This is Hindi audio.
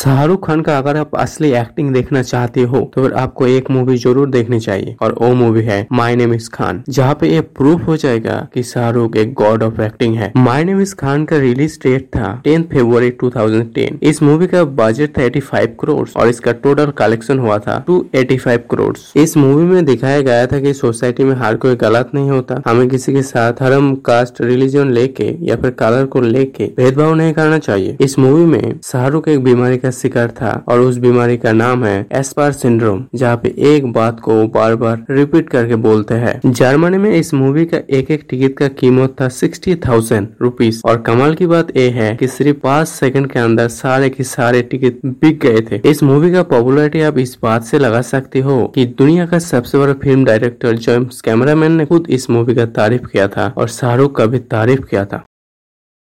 शाहरुख खान का अगर आप असली एक्टिंग देखना चाहते हो तो फिर आपको एक मूवी ज़रूर देखनी चाहिए, और वो मूवी है माई नेम इस खान जहाँ पे ये प्रूफ हो जाएगा कि शाहरुख एक गॉड ऑफ़ एक्टिंग है। माई नेम इस खान का रिलीज़ डेट था टेंथ फेब्रुवरी 2010 इस मूवी का बजट था 85 करोड़ और इसका टोटल कलेक्शन हुआ था 285 करोड़ इस मूवी में दिखाया गया था कि सोसाइटी में हर कोई गलत नहीं होता। हमें किसी के साथ धर्म कास्ट रिलीजन लेके या फिर कलर को लेके भेदभाव नहीं करना चाहिए। इस मूवी में शाहरुख एक बीमारी का शिकार था और उस बीमारी का नाम है एस्पार सिंड्रोम, जहाँ पे एक बात को बार बार रिपीट करके बोलते हैं। जर्मनी में इस मूवी का एक एक टिकट का कीमत था सिक्सटी थाउज़ेंड रुपीज़ और कमाल की बात यह है कि सिर्फ़ पाँच सेकंड के अंदर सारे के सारे टिकट बिक गए थे। इस मूवी का पॉपुलरिटी आप इस बात से लगा सकते हो कि दुनिया का सबसे बड़ा फ़िल्म डायरेक्टर जेम्स कैमरामैन ने खुद इस मूवी का तारीफ़ किया था और शाहरुख का भी तारीफ़ किया था।